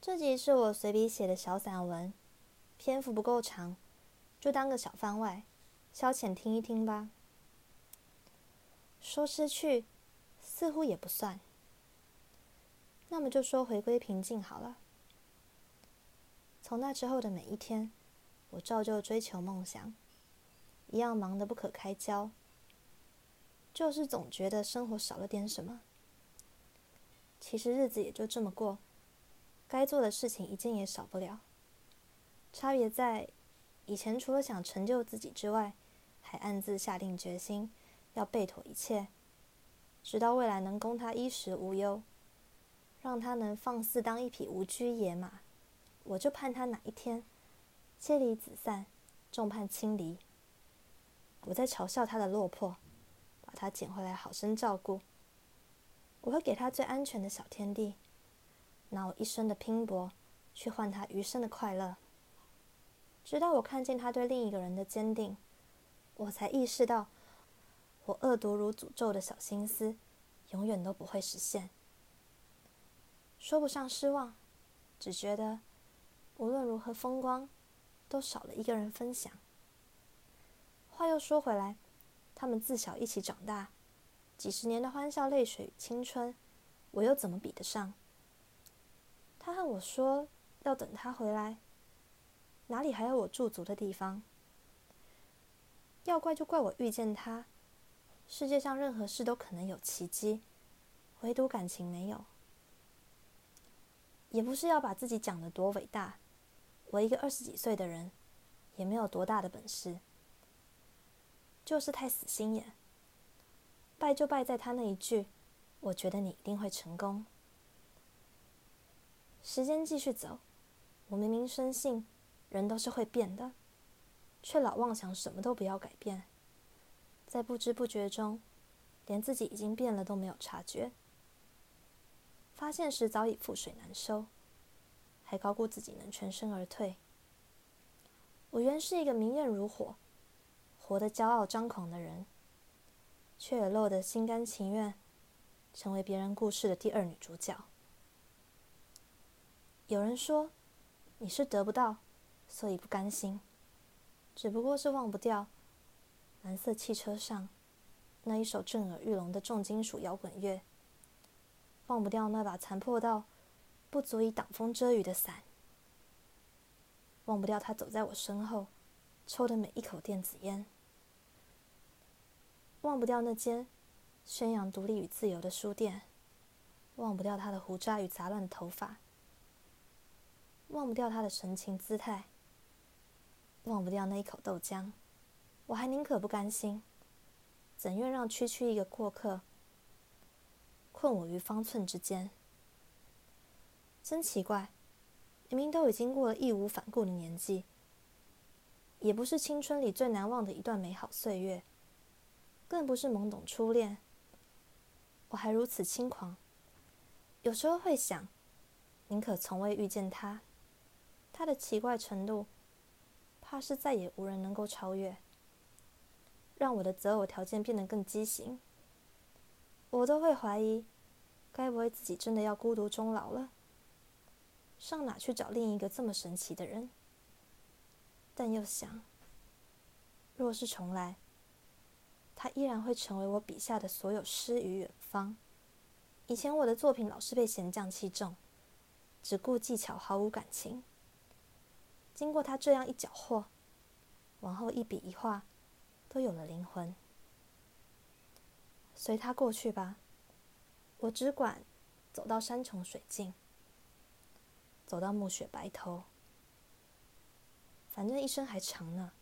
这集是我随笔写的小散文，篇幅不够长，就当个小番外，消遣听一听吧。说失去，似乎也不算。那么就说回归平静好了。从那之后的每一天，我照旧追求梦想，一样忙得不可开交。就是总觉得生活少了点什么。其实日子也就这么过，该做的事情一件也少不了。差别在，以前除了想成就自己之外，还暗自下定决心要备妥一切，直到未来能供他衣食无忧，让他能放肆当一匹无拘野马。我就盼他哪一天，妻离子散，众叛亲离。我在嘲笑他的落魄，把他捡回来，好生照顾。我会给他最安全的小天地，拿我一生的拼搏去换他余生的快乐。直到我看见他对另一个人的坚定，我才意识到，我恶毒如诅咒的小心思，永远都不会实现。说不上失望，只觉得。无论如何风光，都少了一个人分享。话又说回来，他们自小一起长大，几十年的欢笑、泪水与青春，我又怎么比得上？我说要等他回来，哪里还有我驻足的地方？要怪就怪我遇见他。世界上任何事都可能有奇迹，唯独感情没有。也不是要把自己讲得多伟大。我一个二十几岁的人，也没有多大的本事，就是太死心眼。败就败在他那一句：“我觉得你一定会成功。”时间继续走，我明明深信人都是会变的，却老妄想什么都不要改变，在不知不觉中，连自己已经变了都没有察觉，发现时早已覆水难收。还高估自己能全身而退。我原是一个明艳如火、活得骄傲张狂的人，却也落得心甘情愿，成为别人故事的第二女主角。有人说，你是得不到，所以不甘心，只不过是忘不掉蓝色汽车上那一首震耳欲聋的重金属摇滚乐，忘不掉那把残破到。不足以挡风遮雨的伞，忘不掉他走在我身后，抽的每一口电子烟，忘不掉那间宣扬独立与自由的书店，忘不掉他的胡渣与杂乱的头发，忘不掉他的神情姿态，忘不掉那一口豆浆，我还宁可不甘心，怎愿让区区一个过客困我于方寸之间？真奇怪，明明都已经过了义无反顾的年纪，也不是青春里最难忘的一段美好岁月，更不是懵懂初恋，我还如此轻狂。有时候会想，宁可从未遇见他，他的奇怪程度，怕是再也无人能够超越，让我的择偶条件变得更畸形。我都会怀疑，该不会自己真的要孤独终老了？上哪去找另一个这么神奇的人？但又想，若是重来，他依然会成为我笔下的所有诗与远方。以前我的作品老是被嫌匠气重，只顾技巧，毫无感情。经过他这样一搅和，往后一笔一画都有了灵魂。随他过去吧，我只管走到山穷水尽。走到暮雪白头，反正一生还长呢。